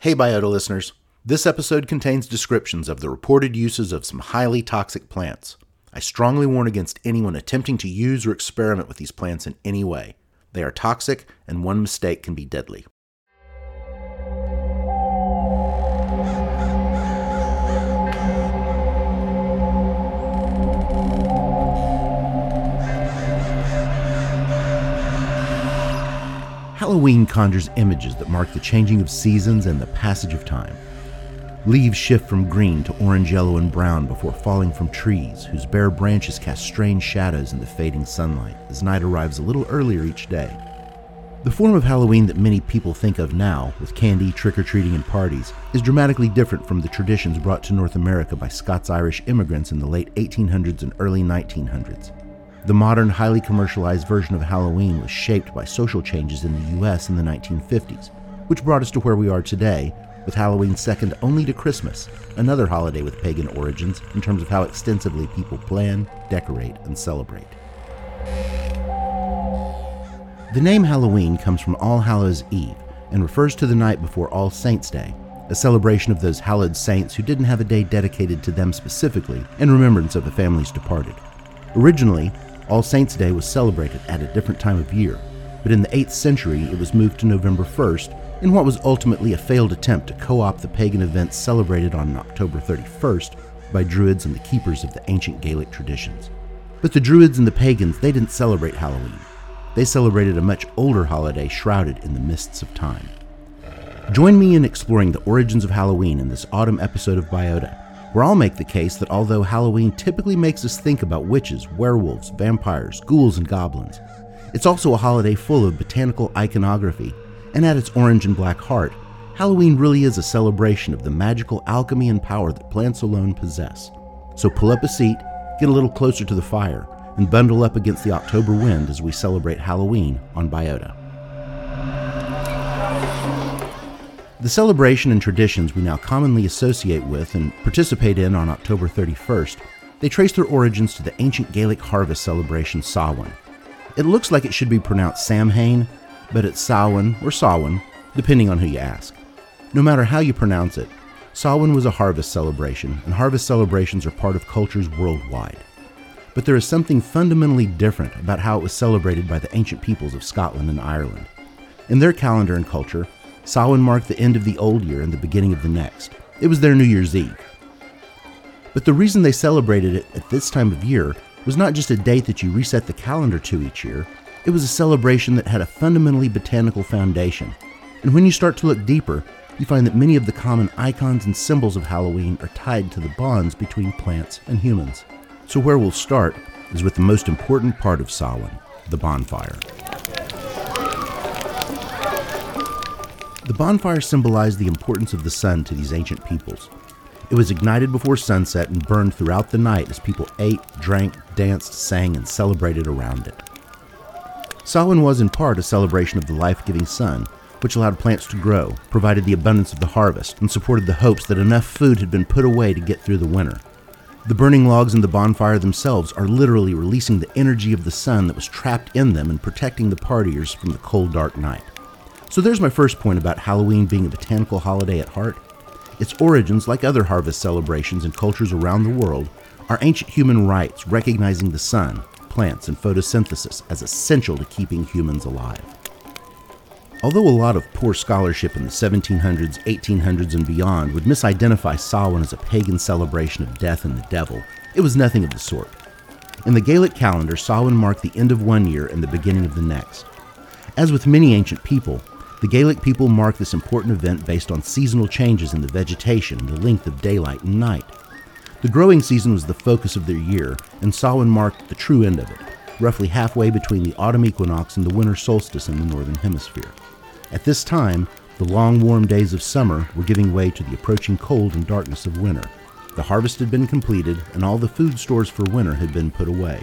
Hey, Biota listeners. This episode contains descriptions of the reported uses of some highly toxic plants. I strongly warn against anyone attempting to use or experiment with these plants in any way. They are toxic, and one mistake can be deadly. Halloween conjures images that mark the changing of seasons and the passage of time. Leaves shift from green to orange, yellow, and brown before falling from trees, whose bare branches cast strange shadows in the fading sunlight as night arrives a little earlier each day. The form of Halloween that many people think of now, with candy, trick or treating, and parties, is dramatically different from the traditions brought to North America by Scots Irish immigrants in the late 1800s and early 1900s. The modern, highly commercialized version of Halloween was shaped by social changes in the US in the 1950s, which brought us to where we are today, with Halloween second only to Christmas, another holiday with pagan origins in terms of how extensively people plan, decorate, and celebrate. The name Halloween comes from All Hallows Eve and refers to the night before All Saints' Day, a celebration of those hallowed saints who didn't have a day dedicated to them specifically in remembrance of the families departed. Originally, all Saints' Day was celebrated at a different time of year, but in the 8th century it was moved to November 1st in what was ultimately a failed attempt to co opt the pagan events celebrated on October 31st by Druids and the keepers of the ancient Gaelic traditions. But the Druids and the pagans, they didn't celebrate Halloween. They celebrated a much older holiday shrouded in the mists of time. Join me in exploring the origins of Halloween in this autumn episode of Biota where I'll make the case that although Halloween typically makes us think about witches, werewolves, vampires, ghouls, and goblins, it's also a holiday full of botanical iconography, and at its orange and black heart, Halloween really is a celebration of the magical alchemy and power that plants alone possess. So pull up a seat, get a little closer to the fire, and bundle up against the October wind as we celebrate Halloween on Biota. The celebration and traditions we now commonly associate with and participate in on October 31st, they trace their origins to the ancient Gaelic harvest celebration Samhain. It looks like it should be pronounced Samhain, but it's Samhain or Samhain, depending on who you ask. No matter how you pronounce it, Samhain was a harvest celebration, and harvest celebrations are part of cultures worldwide. But there is something fundamentally different about how it was celebrated by the ancient peoples of Scotland and Ireland. In their calendar and culture, Samhain marked the end of the old year and the beginning of the next. It was their New Year's Eve. But the reason they celebrated it at this time of year was not just a date that you reset the calendar to each year, it was a celebration that had a fundamentally botanical foundation. And when you start to look deeper, you find that many of the common icons and symbols of Halloween are tied to the bonds between plants and humans. So, where we'll start is with the most important part of Samhain the bonfire. The bonfire symbolized the importance of the sun to these ancient peoples. It was ignited before sunset and burned throughout the night as people ate, drank, danced, sang, and celebrated around it. Samhain was in part a celebration of the life giving sun, which allowed plants to grow, provided the abundance of the harvest, and supported the hopes that enough food had been put away to get through the winter. The burning logs in the bonfire themselves are literally releasing the energy of the sun that was trapped in them and protecting the partiers from the cold, dark night. So there's my first point about Halloween being a botanical holiday at heart. Its origins, like other harvest celebrations in cultures around the world, are ancient human rites recognizing the sun, plants, and photosynthesis as essential to keeping humans alive. Although a lot of poor scholarship in the 1700s, 1800s, and beyond would misidentify Samhain as a pagan celebration of death and the devil, it was nothing of the sort. In the Gaelic calendar, Samhain marked the end of one year and the beginning of the next. As with many ancient people, the Gaelic people mark this important event based on seasonal changes in the vegetation and the length of daylight and night. The growing season was the focus of their year, and Samhain marked the true end of it, roughly halfway between the autumn equinox and the winter solstice in the northern hemisphere. At this time, the long warm days of summer were giving way to the approaching cold and darkness of winter. The harvest had been completed, and all the food stores for winter had been put away.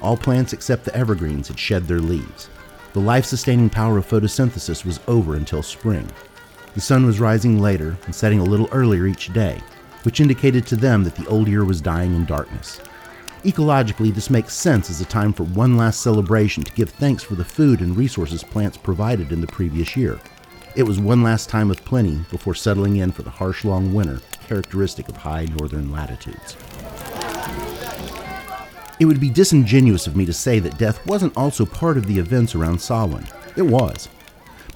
All plants except the evergreens had shed their leaves. The life sustaining power of photosynthesis was over until spring. The sun was rising later and setting a little earlier each day, which indicated to them that the old year was dying in darkness. Ecologically, this makes sense as a time for one last celebration to give thanks for the food and resources plants provided in the previous year. It was one last time of plenty before settling in for the harsh long winter characteristic of high northern latitudes. It would be disingenuous of me to say that death wasn't also part of the events around Samhain. It was.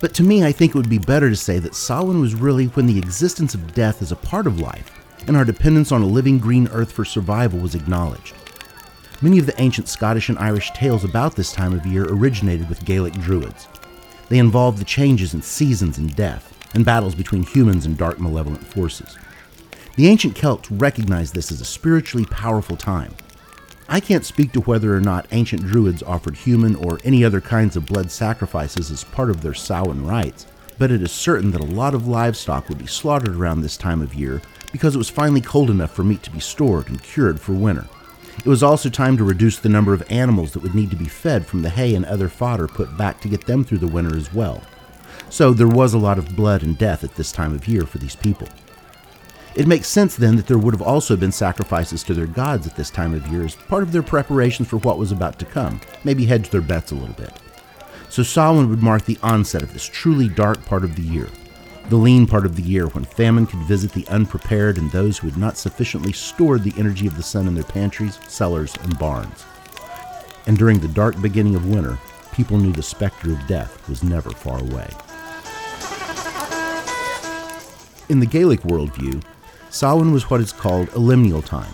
But to me, I think it would be better to say that Samhain was really when the existence of death as a part of life and our dependence on a living green earth for survival was acknowledged. Many of the ancient Scottish and Irish tales about this time of year originated with Gaelic druids. They involved the changes in seasons and death, and battles between humans and dark malevolent forces. The ancient Celts recognized this as a spiritually powerful time. I can't speak to whether or not ancient druids offered human or any other kinds of blood sacrifices as part of their Samhain rites, but it is certain that a lot of livestock would be slaughtered around this time of year because it was finally cold enough for meat to be stored and cured for winter. It was also time to reduce the number of animals that would need to be fed from the hay and other fodder put back to get them through the winter as well. So there was a lot of blood and death at this time of year for these people. It makes sense then that there would have also been sacrifices to their gods at this time of year as part of their preparations for what was about to come, maybe hedge their bets a little bit. So Samhain would mark the onset of this truly dark part of the year, the lean part of the year when famine could visit the unprepared and those who had not sufficiently stored the energy of the sun in their pantries, cellars, and barns. And during the dark beginning of winter, people knew the specter of death was never far away. In the Gaelic worldview, Samhain was what is called a liminal time,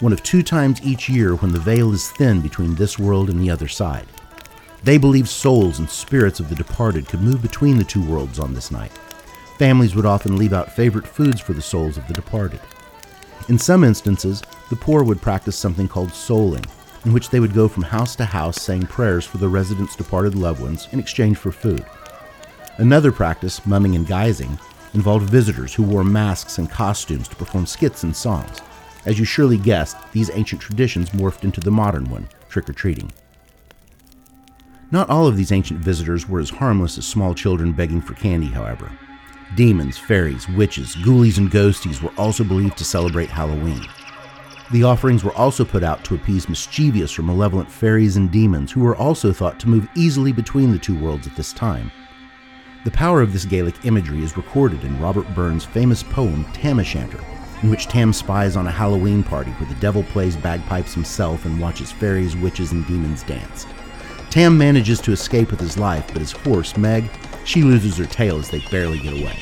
one of two times each year when the veil is thin between this world and the other side. They believed souls and spirits of the departed could move between the two worlds on this night, Families would often leave out favorite foods for the souls of the departed. In some instances, the poor would practice something called souling, in which they would go from house to house saying prayers for the residents' departed loved ones in exchange for food. Another practice, mumming and guising, involved visitors who wore masks and costumes to perform skits and songs. As you surely guessed, these ancient traditions morphed into the modern one, trick or treating. Not all of these ancient visitors were as harmless as small children begging for candy, however. Demons, fairies, witches, ghoulies, and ghosties were also believed to celebrate Halloween. The offerings were also put out to appease mischievous or malevolent fairies and demons who were also thought to move easily between the two worlds at this time. The power of this Gaelic imagery is recorded in Robert Burns' famous poem Tam O'Shanter, in which Tam spies on a Halloween party where the devil plays bagpipes himself and watches fairies, witches, and demons dance. Tam manages to escape with his life, but his horse, Meg, she loses her tail as they barely get away.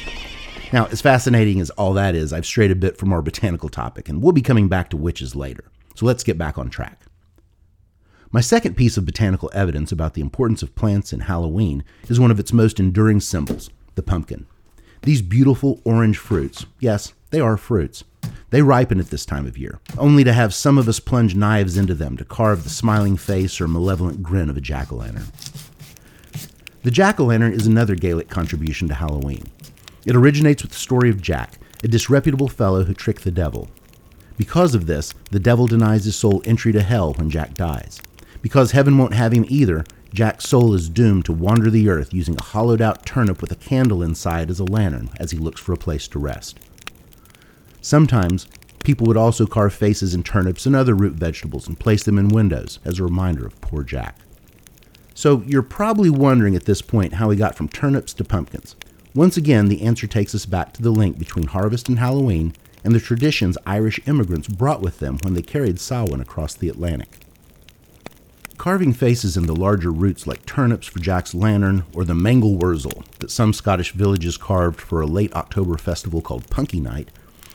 Now, as fascinating as all that is, I've strayed a bit from our botanical topic, and we'll be coming back to witches later. So let's get back on track. My second piece of botanical evidence about the importance of plants in Halloween is one of its most enduring symbols, the pumpkin. These beautiful orange fruits, yes, they are fruits, they ripen at this time of year, only to have some of us plunge knives into them to carve the smiling face or malevolent grin of a jack o' lantern. The jack o' lantern is another Gaelic contribution to Halloween. It originates with the story of Jack, a disreputable fellow who tricked the devil. Because of this, the devil denies his soul entry to hell when Jack dies. Because heaven won't have him either, Jack's soul is doomed to wander the earth using a hollowed out turnip with a candle inside as a lantern as he looks for a place to rest. Sometimes, people would also carve faces in turnips and other root vegetables and place them in windows as a reminder of poor Jack. So you're probably wondering at this point how he got from turnips to pumpkins. Once again, the answer takes us back to the link between harvest and Halloween and the traditions Irish immigrants brought with them when they carried Samhain across the Atlantic. Carving faces in the larger roots like turnips for Jack's lantern or the mangel wurzel that some Scottish villages carved for a late October festival called Punky Night,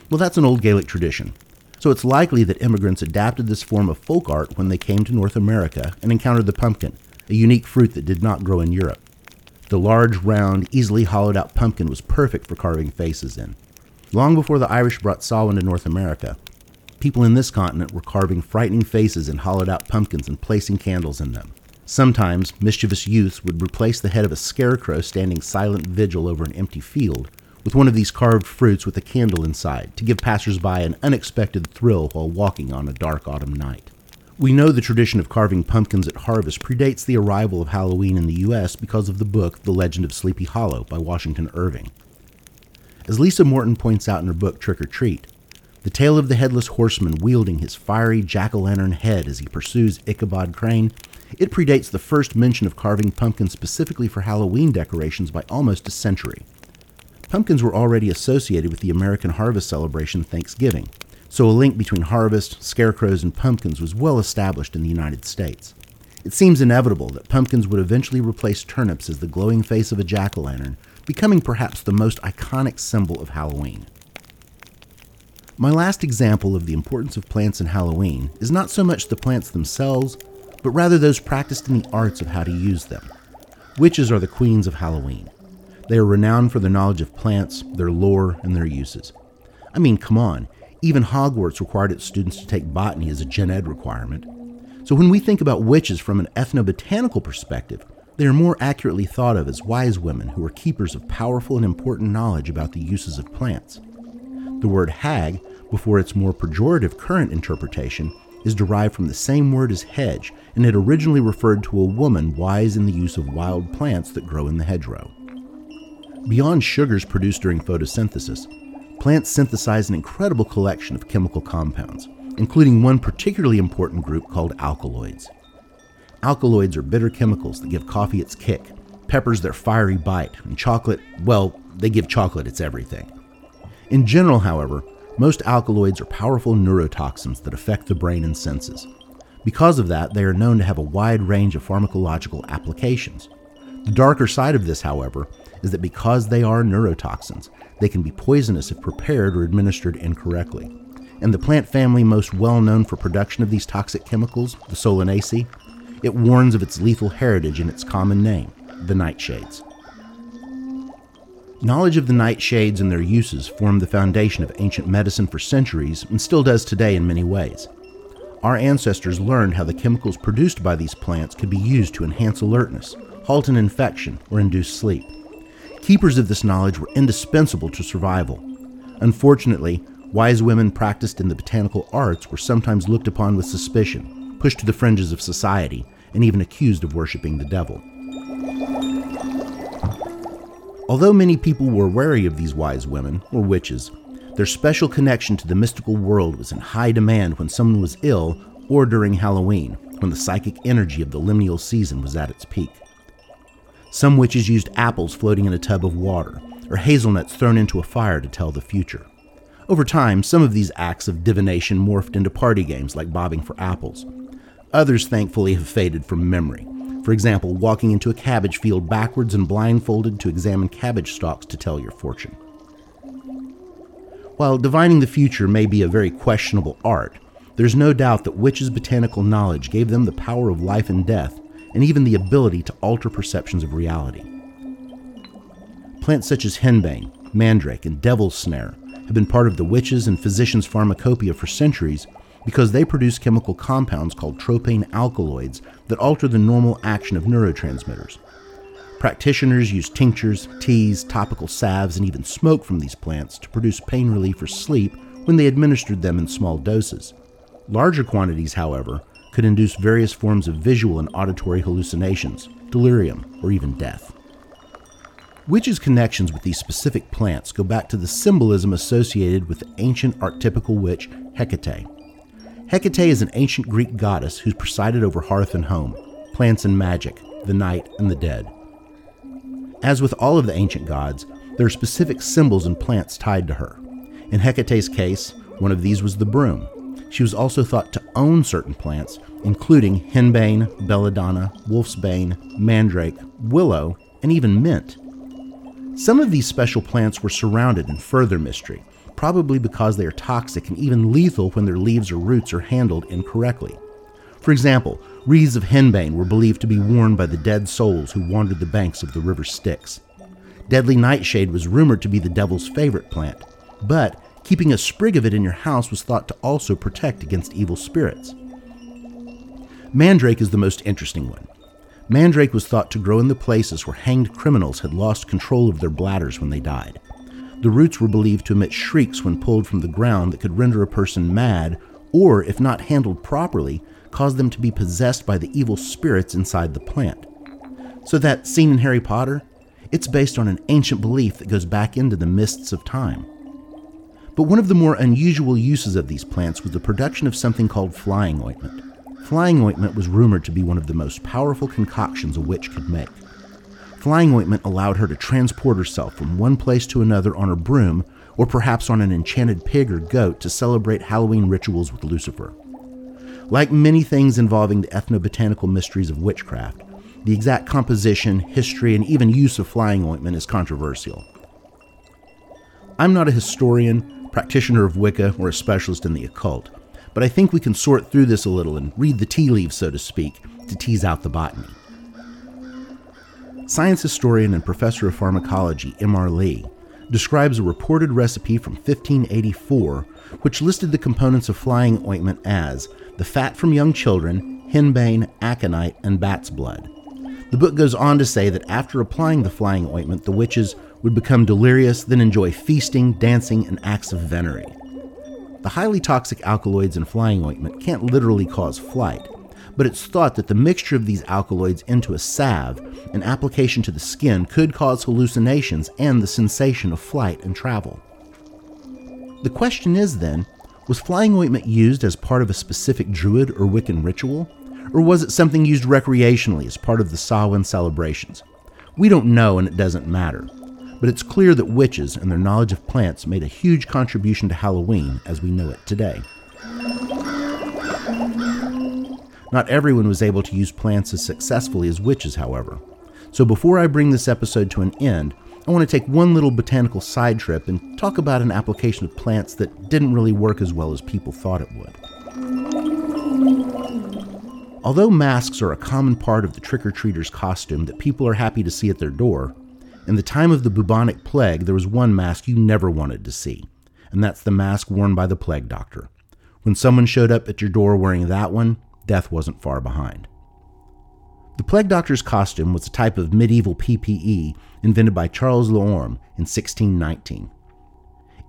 well, that's an old Gaelic tradition. So it's likely that immigrants adapted this form of folk art when they came to North America and encountered the pumpkin, a unique fruit that did not grow in Europe. The large, round, easily hollowed out pumpkin was perfect for carving faces in. Long before the Irish brought Samhain to North America, people in this continent were carving frightening faces in hollowed out pumpkins and placing candles in them. Sometimes, mischievous youths would replace the head of a scarecrow standing silent vigil over an empty field with one of these carved fruits with a candle inside to give passersby an unexpected thrill while walking on a dark autumn night. We know the tradition of carving pumpkins at harvest predates the arrival of Halloween in the U.S. because of the book The Legend of Sleepy Hollow by Washington Irving. As Lisa Morton points out in her book Trick or Treat, the tale of the headless horseman wielding his fiery jack o' lantern head as he pursues Ichabod Crane, it predates the first mention of carving pumpkins specifically for Halloween decorations by almost a century. Pumpkins were already associated with the American harvest celebration Thanksgiving, so a link between harvest, scarecrows, and pumpkins was well established in the United States. It seems inevitable that pumpkins would eventually replace turnips as the glowing face of a jack o' lantern, becoming perhaps the most iconic symbol of Halloween. My last example of the importance of plants in Halloween is not so much the plants themselves, but rather those practiced in the arts of how to use them. Witches are the queens of Halloween. They are renowned for their knowledge of plants, their lore, and their uses. I mean, come on, even Hogwarts required its students to take botany as a gen ed requirement. So when we think about witches from an ethnobotanical perspective, they are more accurately thought of as wise women who are keepers of powerful and important knowledge about the uses of plants. The word hag, before its more pejorative current interpretation, is derived from the same word as hedge, and it originally referred to a woman wise in the use of wild plants that grow in the hedgerow. Beyond sugars produced during photosynthesis, plants synthesize an incredible collection of chemical compounds, including one particularly important group called alkaloids. Alkaloids are bitter chemicals that give coffee its kick, peppers their fiery bite, and chocolate, well, they give chocolate its everything. In general, however, most alkaloids are powerful neurotoxins that affect the brain and senses. Because of that, they are known to have a wide range of pharmacological applications. The darker side of this, however, is that because they are neurotoxins, they can be poisonous if prepared or administered incorrectly. And the plant family most well known for production of these toxic chemicals, the Solanaceae, it warns of its lethal heritage in its common name, the nightshades. Knowledge of the nightshades and their uses formed the foundation of ancient medicine for centuries and still does today in many ways. Our ancestors learned how the chemicals produced by these plants could be used to enhance alertness, halt an infection, or induce sleep. Keepers of this knowledge were indispensable to survival. Unfortunately, wise women practiced in the botanical arts were sometimes looked upon with suspicion, pushed to the fringes of society, and even accused of worshiping the devil. Although many people were wary of these wise women, or witches, their special connection to the mystical world was in high demand when someone was ill or during Halloween, when the psychic energy of the liminal season was at its peak. Some witches used apples floating in a tub of water, or hazelnuts thrown into a fire to tell the future. Over time, some of these acts of divination morphed into party games like bobbing for apples. Others, thankfully, have faded from memory. For example, walking into a cabbage field backwards and blindfolded to examine cabbage stalks to tell your fortune. While divining the future may be a very questionable art, there's no doubt that witches' botanical knowledge gave them the power of life and death and even the ability to alter perceptions of reality. Plants such as henbane, mandrake, and devil's snare have been part of the witches' and physicians' pharmacopoeia for centuries because they produce chemical compounds called tropane alkaloids that alter the normal action of neurotransmitters. Practitioners use tinctures, teas, topical salves, and even smoke from these plants to produce pain relief or sleep when they administered them in small doses. Larger quantities, however, could induce various forms of visual and auditory hallucinations, delirium, or even death. Witches' connections with these specific plants go back to the symbolism associated with the ancient archetypical witch Hecate. Hecate is an ancient Greek goddess who presided over hearth and home, plants and magic, the night and the dead. As with all of the ancient gods, there are specific symbols and plants tied to her. In Hecate's case, one of these was the broom, she was also thought to own certain plants, including henbane, belladonna, wolfsbane, mandrake, willow, and even mint. Some of these special plants were surrounded in further mystery, probably because they are toxic and even lethal when their leaves or roots are handled incorrectly. For example, wreaths of henbane were believed to be worn by the dead souls who wandered the banks of the river Styx. Deadly nightshade was rumored to be the devil's favorite plant, but Keeping a sprig of it in your house was thought to also protect against evil spirits. Mandrake is the most interesting one. Mandrake was thought to grow in the places where hanged criminals had lost control of their bladders when they died. The roots were believed to emit shrieks when pulled from the ground that could render a person mad, or, if not handled properly, cause them to be possessed by the evil spirits inside the plant. So, that scene in Harry Potter, it's based on an ancient belief that goes back into the mists of time. But one of the more unusual uses of these plants was the production of something called flying ointment. Flying ointment was rumored to be one of the most powerful concoctions a witch could make. Flying ointment allowed her to transport herself from one place to another on her broom, or perhaps on an enchanted pig or goat to celebrate Halloween rituals with Lucifer. Like many things involving the ethnobotanical mysteries of witchcraft, the exact composition, history, and even use of flying ointment is controversial. I'm not a historian, practitioner of Wicca, or a specialist in the occult, but I think we can sort through this a little and read the tea leaves, so to speak, to tease out the botany. Science historian and professor of pharmacology M.R. Lee describes a reported recipe from 1584 which listed the components of flying ointment as the fat from young children, henbane, aconite, and bat's blood. The book goes on to say that after applying the flying ointment, the witches would become delirious, then enjoy feasting, dancing, and acts of venery. The highly toxic alkaloids in flying ointment can't literally cause flight, but it's thought that the mixture of these alkaloids into a salve, an application to the skin, could cause hallucinations and the sensation of flight and travel. The question is then was flying ointment used as part of a specific Druid or Wiccan ritual? Or was it something used recreationally as part of the Samhain celebrations? We don't know and it doesn't matter. But it's clear that witches and their knowledge of plants made a huge contribution to Halloween as we know it today. Not everyone was able to use plants as successfully as witches, however. So before I bring this episode to an end, I want to take one little botanical side trip and talk about an application of plants that didn't really work as well as people thought it would. Although masks are a common part of the trick or treater's costume that people are happy to see at their door, in the time of the bubonic plague there was one mask you never wanted to see, and that's the mask worn by the plague doctor. When someone showed up at your door wearing that one, death wasn't far behind. The plague doctor's costume was a type of medieval PPE invented by Charles L'Orme in 1619.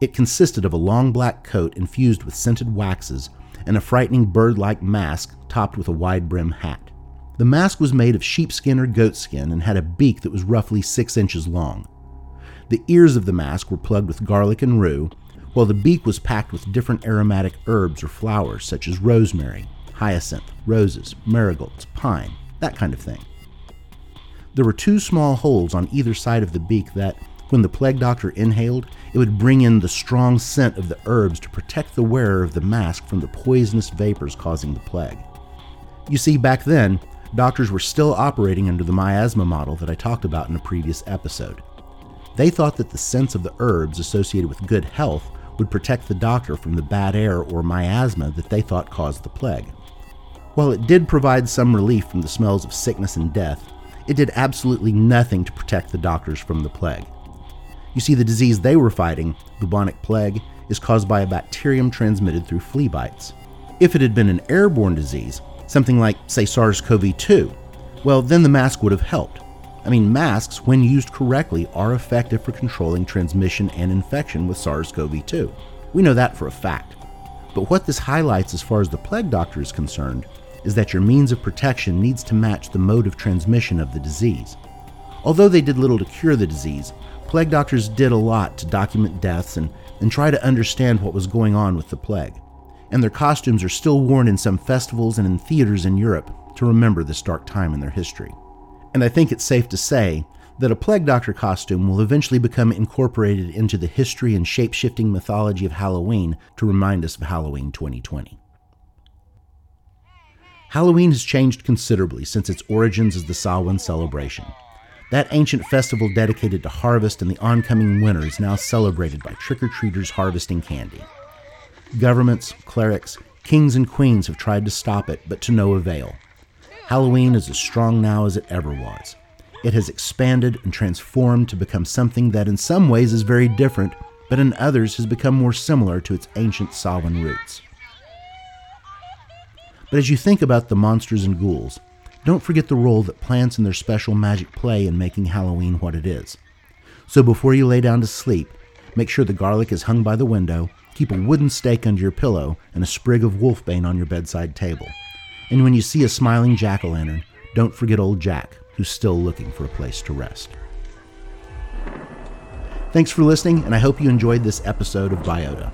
It consisted of a long black coat infused with scented waxes and a frightening bird like mask topped with a wide brim hat. The mask was made of sheepskin or goatskin and had a beak that was roughly six inches long. The ears of the mask were plugged with garlic and rue, while the beak was packed with different aromatic herbs or flowers such as rosemary, hyacinth, roses, marigolds, pine, that kind of thing. There were two small holes on either side of the beak that, when the plague doctor inhaled, it would bring in the strong scent of the herbs to protect the wearer of the mask from the poisonous vapors causing the plague. You see, back then, doctors were still operating under the miasma model that I talked about in a previous episode. They thought that the scents of the herbs associated with good health would protect the doctor from the bad air or miasma that they thought caused the plague. While it did provide some relief from the smells of sickness and death, it did absolutely nothing to protect the doctors from the plague. You see, the disease they were fighting, bubonic plague, is caused by a bacterium transmitted through flea bites. If it had been an airborne disease, something like, say, SARS CoV 2, well, then the mask would have helped. I mean, masks, when used correctly, are effective for controlling transmission and infection with SARS CoV 2. We know that for a fact. But what this highlights as far as the plague doctor is concerned is that your means of protection needs to match the mode of transmission of the disease. Although they did little to cure the disease, plague doctors did a lot to document deaths and, and try to understand what was going on with the plague. And their costumes are still worn in some festivals and in theaters in Europe to remember this dark time in their history. And I think it's safe to say that a plague doctor costume will eventually become incorporated into the history and shape shifting mythology of Halloween to remind us of Halloween 2020. Halloween has changed considerably since its origins as the Samhain celebration. That ancient festival dedicated to harvest and the oncoming winter is now celebrated by trick or treaters harvesting candy. Governments, clerics, kings, and queens have tried to stop it, but to no avail. Halloween is as strong now as it ever was. It has expanded and transformed to become something that in some ways is very different, but in others has become more similar to its ancient Samhain roots. But as you think about the monsters and ghouls, don't forget the role that plants and their special magic play in making Halloween what it is. So before you lay down to sleep, make sure the garlic is hung by the window, keep a wooden stake under your pillow, and a sprig of wolfbane on your bedside table. And when you see a smiling jack o' lantern, don't forget old Jack, who's still looking for a place to rest. Thanks for listening, and I hope you enjoyed this episode of Biota.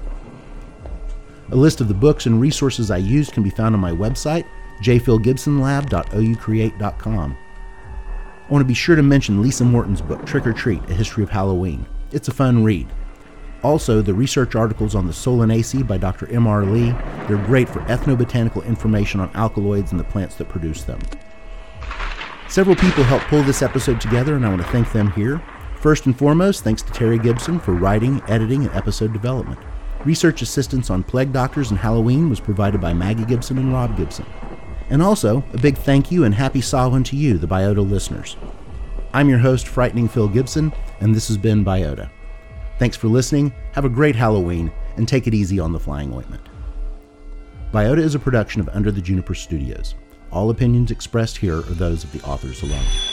A list of the books and resources I used can be found on my website, jphilgibsonlab.oucreate.com. I want to be sure to mention Lisa Morton's book, Trick or Treat A History of Halloween. It's a fun read. Also, the research articles on the Solanaceae by Dr. M.R. Lee. They're great for ethnobotanical information on alkaloids and the plants that produce them. Several people helped pull this episode together, and I want to thank them here. First and foremost, thanks to Terry Gibson for writing, editing, and episode development. Research assistance on Plague Doctors and Halloween was provided by Maggie Gibson and Rob Gibson. And also, a big thank you and happy Samhain to you, the Biota listeners. I'm your host, Frightening Phil Gibson, and this has been Biota. Thanks for listening, have a great Halloween, and take it easy on the flying ointment. Biota is a production of Under the Juniper Studios. All opinions expressed here are those of the authors alone.